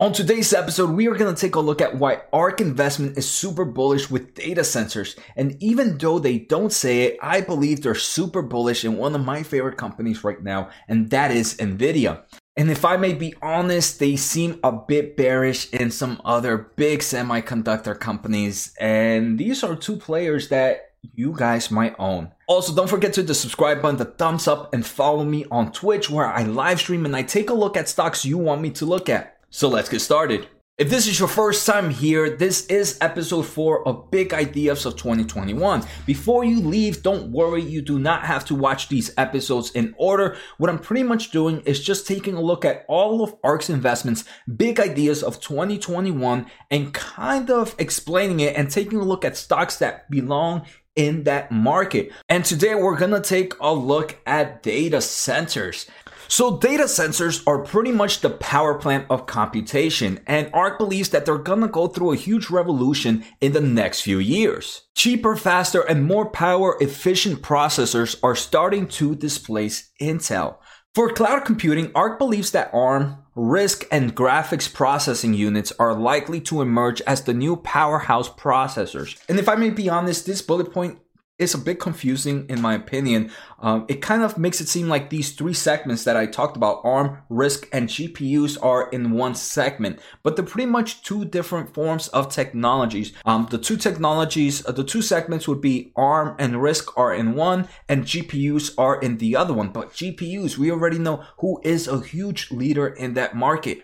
On today's episode, we are going to take a look at why ARK Investment is super bullish with data centers. And even though they don't say it, I believe they're super bullish in one of my favorite companies right now, and that is NVIDIA. And if I may be honest, they seem a bit bearish in some other big semiconductor companies. And these are two players that you guys might own. Also, don't forget to hit the subscribe button, the thumbs up, and follow me on Twitch where I live stream and I take a look at stocks you want me to look at. So let's get started. If this is your first time here, this is episode 4 of Big Ideas of 2021. Before you leave, don't worry, you do not have to watch these episodes in order. What I'm pretty much doing is just taking a look at all of ARK's investments, big ideas of 2021, and kind of explaining it and taking a look at stocks that belong in that market. And today we're gonna take a look at data centers. So data centers are pretty much the power plant of computation, and ARK believes that they're gonna go through a huge revolution in the next few years. Cheaper, faster, and more power efficient processors are starting to displace Intel. For cloud computing, ARK believes that ARM, RISC, and graphics processing units are likely to emerge as the new powerhouse processors. And if I may be honest, this bullet point is a bit confusing in my opinion. Um, it kind of makes it seem like these three segments that I talked about, ARM, RISC, and GPUs are in one segment, but they're pretty much two different forms of technologies. Um, the two technologies, uh, the two segments would be ARM and RISC are in one, and GPUs are in the other one. But GPUs, we already know who is a huge leader in that market.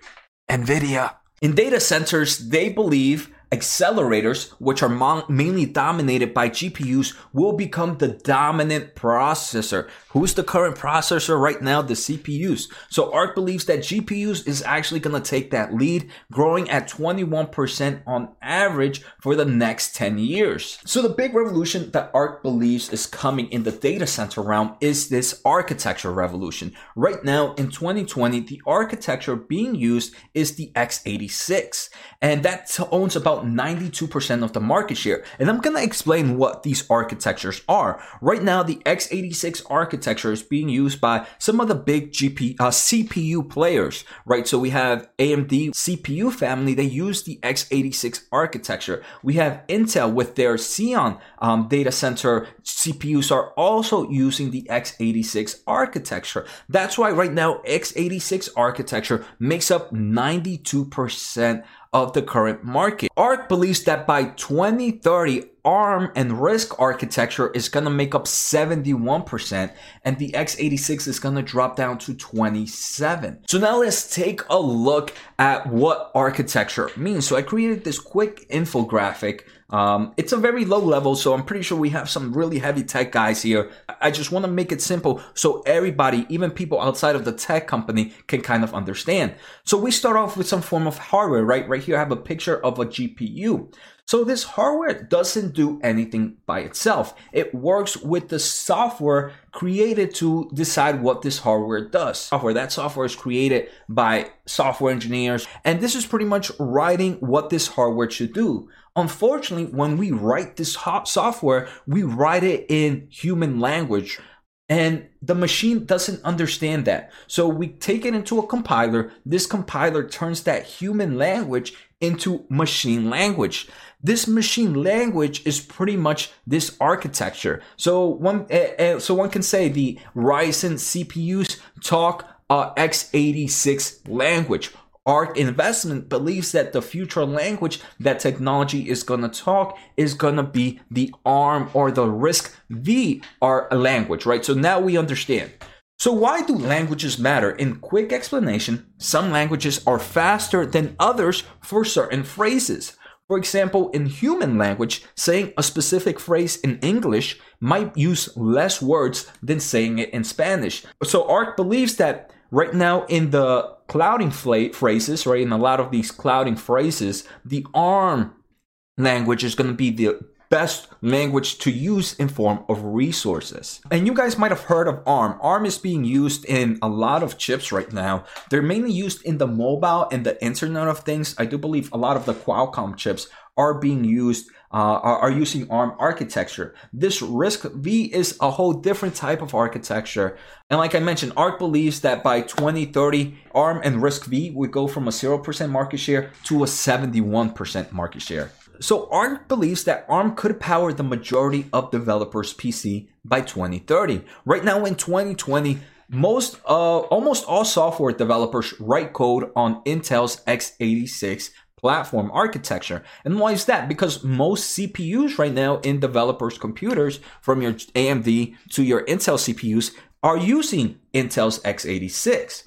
NVIDIA. In data centers, they believe accelerators, which are mon- mainly dominated by GPUs, will become the dominant processor. Who's the current processor right now? The CPUs. So ARK believes that GPUs is actually going to take that lead, growing at 21% on average for the next 10 years. So the big revolution that ARK believes is coming in the data center realm is this architecture revolution. Right now in 2020, the architecture being used is the x86, and that owns about 92% of the market share. And I'm to explain what these architectures are. Right now, the x86 architecture is being used by some of the big GP, uh, CPU players, right? So we have AMD CPU family, they use the x86 architecture. We have Intel with their Xeon um, data center CPUs are also using the x86 architecture. That's why right now x86 architecture makes up 92% of the current market. ARK believes that by 2030, ARM and RISC architecture is going to make up 71% and the x86 is going to drop down to 27. So now let's take a look at what architecture means. So I created this quick infographic um, it's a very low level, so I'm pretty sure we have some really heavy tech guys here. I just want to make it simple so everybody, even people outside of the tech company, can kind of understand. So we start off with some form of hardware, right? Right here, I have a picture of a GPU. So this hardware doesn't do anything by itself. It works with the software created to decide what this hardware does. Software, that software is created by software engineers, and this is pretty much writing what this hardware should do. Unfortunately, when we write this software, we write it in human language. And the machine doesn't understand that. So we take it into a compiler. This compiler turns that human language into machine language. This machine language is pretty much this architecture. So one, uh, uh, so one can say the Ryzen CPUs talk uh, x86 language ARK Investment believes that the future language that technology is going to talk is going to be the ARM or the RISC V R language, right? So now we understand. So why do languages matter? In quick explanation, some languages are faster than others for certain phrases. For example, in human language, saying a specific phrase in English might use less words than saying it in Spanish. So ARK believes that right now in the clouding phrases, right, in a lot of these clouding phrases, the ARM language is going to be the best language to use in form of resources. And you guys might have heard of ARM. ARM is being used in a lot of chips right now. They're mainly used in the mobile and the Internet of Things. I do believe a lot of the Qualcomm chips are being used uh, are, are, using ARM architecture. This RISC V is a whole different type of architecture. And like I mentioned, ARK believes that by 2030, ARM and RISC V would go from a 0% market share to a 71% market share. So ARK believes that ARM could power the majority of developers' PC by 2030. Right now in 2020, most uh, almost all software developers write code on Intel's x86 platform architecture. And why is that? Because most CPUs right now in developers' computers, from your AMD to your Intel CPUs, are using Intel's x86.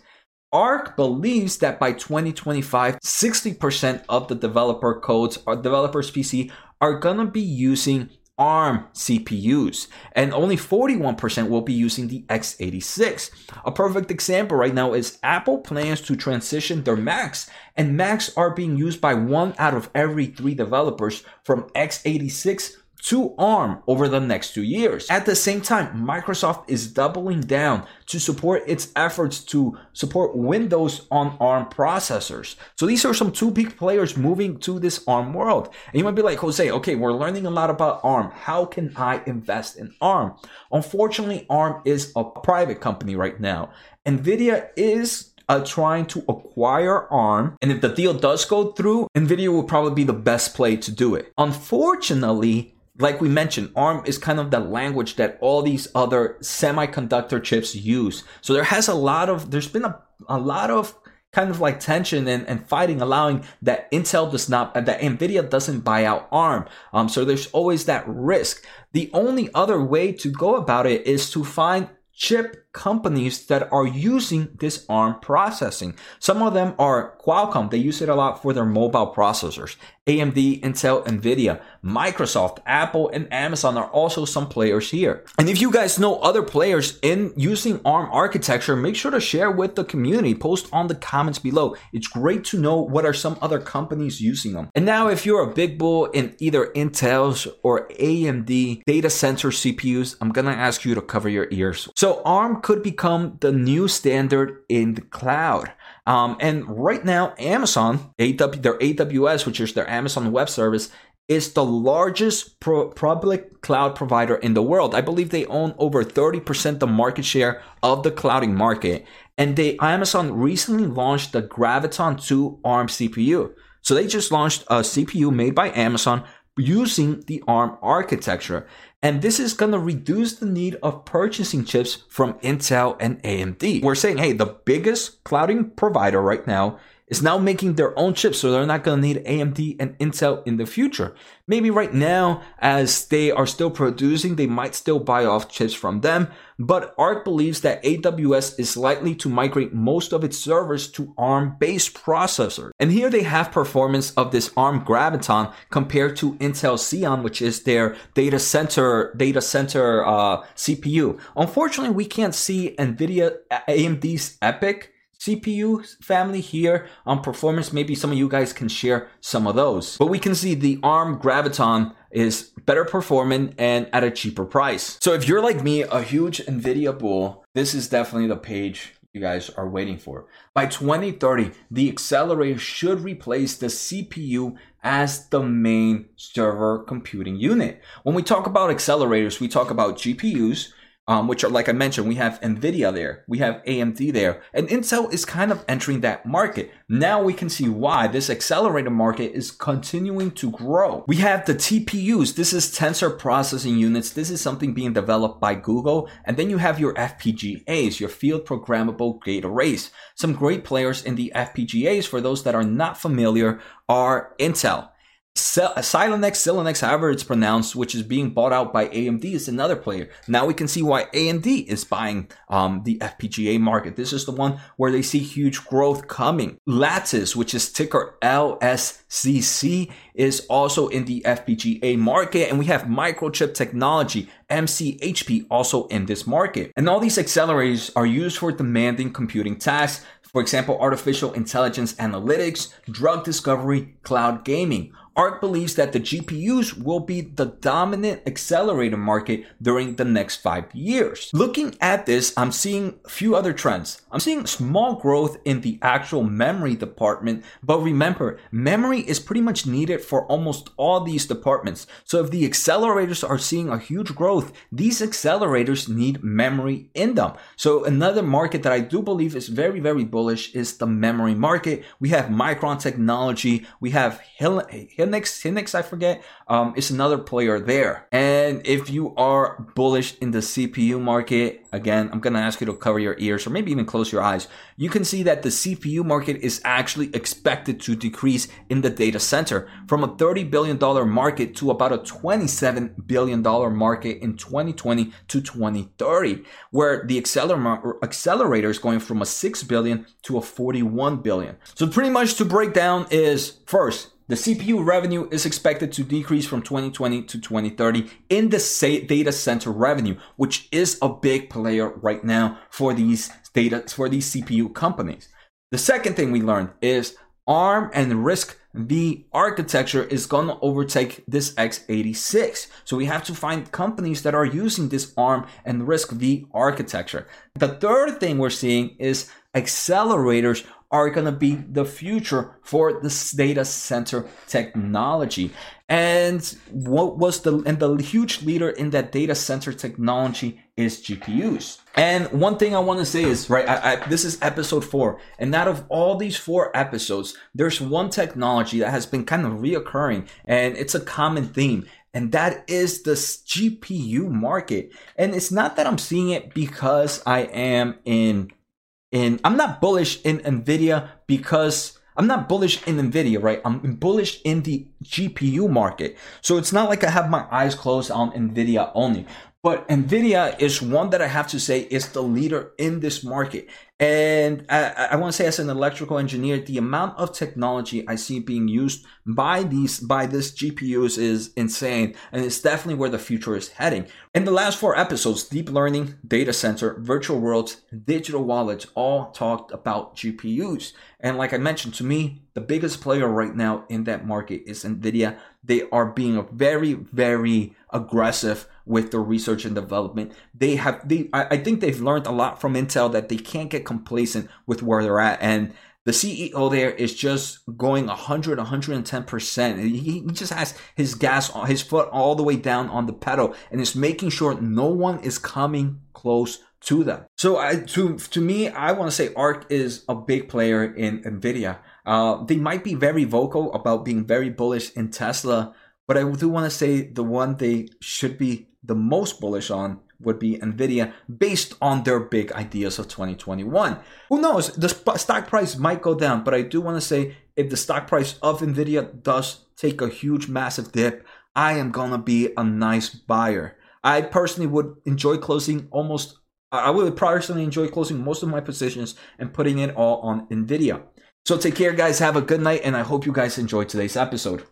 ARK believes that by 2025, 60% of the developer codes or developers PC are gonna be using ARM CPUs, and only 41% will be using the x86. A perfect example right now is Apple plans to transition their Macs, and Macs are being used by one out of every three developers from x86 to ARM over the next two years. At the same time, Microsoft is doubling down to support its efforts to support Windows on ARM processors. So these are some two big players moving to this ARM world. And you might be like, Jose, okay, we're learning a lot about ARM. How can I invest in ARM? Unfortunately, ARM is a private company right now. NVIDIA is uh, trying to acquire ARM. And if the deal does go through, NVIDIA will probably be the best play to do it. Unfortunately, like we mentioned, ARM is kind of the language that all these other semiconductor chips use. So there has a lot of, there's been a, a lot of kind of like tension and, and fighting, allowing that Intel does not, that NVIDIA doesn't buy out ARM. Um, so there's always that risk. The only other way to go about it is to find chip companies that are using this ARM processing. Some of them are Qualcomm. They use it a lot for their mobile processors. AMD, Intel, Nvidia, Microsoft, Apple, and Amazon are also some players here. And if you guys know other players in using ARM architecture, make sure to share with the community. Post on the comments below. It's great to know what are some other companies using them. And now if you're a big bull in either Intel's or AMD data center CPUs, I'm gonna ask you to cover your ears. So ARM could become the new standard in the cloud. Um, and right now, Amazon, AW, their AWS, which is their Amazon Web Service, is the largest pro- public cloud provider in the world. I believe they own over 30% the market share of the clouding market. And they Amazon recently launched the Graviton 2 ARM CPU. So they just launched a CPU made by Amazon using the ARM architecture. And this is going to reduce the need of purchasing chips from Intel and AMD. We're saying, hey, the biggest clouding provider right now is now making their own chips, so they're not going to need AMD and Intel in the future. Maybe right now, as they are still producing, they might still buy off chips from them, but ARK believes that AWS is likely to migrate most of its servers to ARM-based processors. And here they have performance of this ARM Graviton compared to Intel Xeon, which is their data center data center uh, CPU. Unfortunately, we can't see NVIDIA AMD's EPYC CPU family here on performance. Maybe some of you guys can share some of those. But we can see the ARM Graviton is better performing and at a cheaper price. So if you're like me, a huge NVIDIA bull, this is definitely the page you guys are waiting for. By 2030, the accelerator should replace the CPU as the main server computing unit. When we talk about accelerators, we talk about GPUs, um, which are like I mentioned, we have Nvidia there, we have AMD there, and Intel is kind of entering that market. Now we can see why this accelerator market is continuing to grow. We have the TPUs. This is tensor processing units. This is something being developed by Google, and then you have your FPGAs, your field programmable gate arrays. Some great players in the FPGAs, for those that are not familiar, are Intel. Xilinx, Xilinx, however it's pronounced, which is being bought out by AMD, is another player. Now we can see why AMD is buying um, the FPGA market. This is the one where they see huge growth coming. Lattice, which is ticker LSCC, is also in the FPGA market, and we have Microchip Technology, MCHP, also in this market. And all these accelerators are used for demanding computing tasks for example, artificial intelligence analytics, drug discovery, cloud gaming. ARK believes that the GPUs will be the dominant accelerator market during the next five years. Looking at this, I'm seeing a few other trends. I'm seeing small growth in the actual memory department, but remember, memory is pretty much needed for almost all these departments. So if the accelerators are seeing a huge growth, these accelerators need memory in them. So another market that I do believe is very, very bullish is the memory market. We have Micron Technology, we have Hill, Hynix, Hynix, I forget, um, is another player there. And if you are bullish in the CPU market, again, I'm to ask you to cover your ears or maybe even close your eyes. You can see that the CPU market is actually expected to decrease in the data center from a $30 billion market to about a $27 billion market in 2020 to 2030, where the accelerator is going from a 6 billion to a 41 billion. So pretty much to break down is first, the CPU revenue is expected to decrease from 2020 to 2030 in the data center revenue, which is a big player right now for these data for these CPU companies. The second thing we learned is ARM and RISC V architecture is to overtake this x86. So we have to find companies that are using this ARM and RISC V architecture. The third thing we're seeing is accelerators are going to be the future for this data center technology. And what was the and the huge leader in that data center technology is GPUs. And one thing I want to say is right. I, I, this is episode four, and out of all these four episodes, there's one technology that has been kind of reoccurring, and it's a common theme, and that is the GPU market. And it's not that I'm seeing it because I am in in I'm not bullish in Nvidia because I'm not bullish in Nvidia, right? I'm bullish in the GPU market. So it's not like I have my eyes closed on Nvidia only. But Nvidia is one that I have to say is the leader in this market. And I, I want to say, as an electrical engineer, the amount of technology I see being used by these by this GPUs is insane, and it's definitely where the future is heading. In the last four episodes, deep learning, data center, virtual worlds, digital wallets, all talked about GPUs. And like I mentioned, to me, the biggest player right now in that market is Nvidia. They are being very, very aggressive with their research and development. They have they I, think they've learned a lot from Intel that they can't get complacent with where they're at. And the CEO there is just going 100, 110%. He, just has his gas, his foot all the way down on the pedal and is making sure no one is coming close to them. So I, to, to me, I want to say ARK is a big player in NVIDIA. Uh, they might be very vocal about being very bullish in Tesla, but I do want to say the one they should be the most bullish on would be Nvidia based on their big ideas of 2021. Who knows? The stock price might go down, but I do want to say if the stock price of Nvidia does take a huge, massive dip, I am going to be a nice buyer. I personally would enjoy closing almost, I would personally enjoy closing most of my positions and putting it all on Nvidia. So take care, guys. Have a good night, and I hope you guys enjoyed today's episode.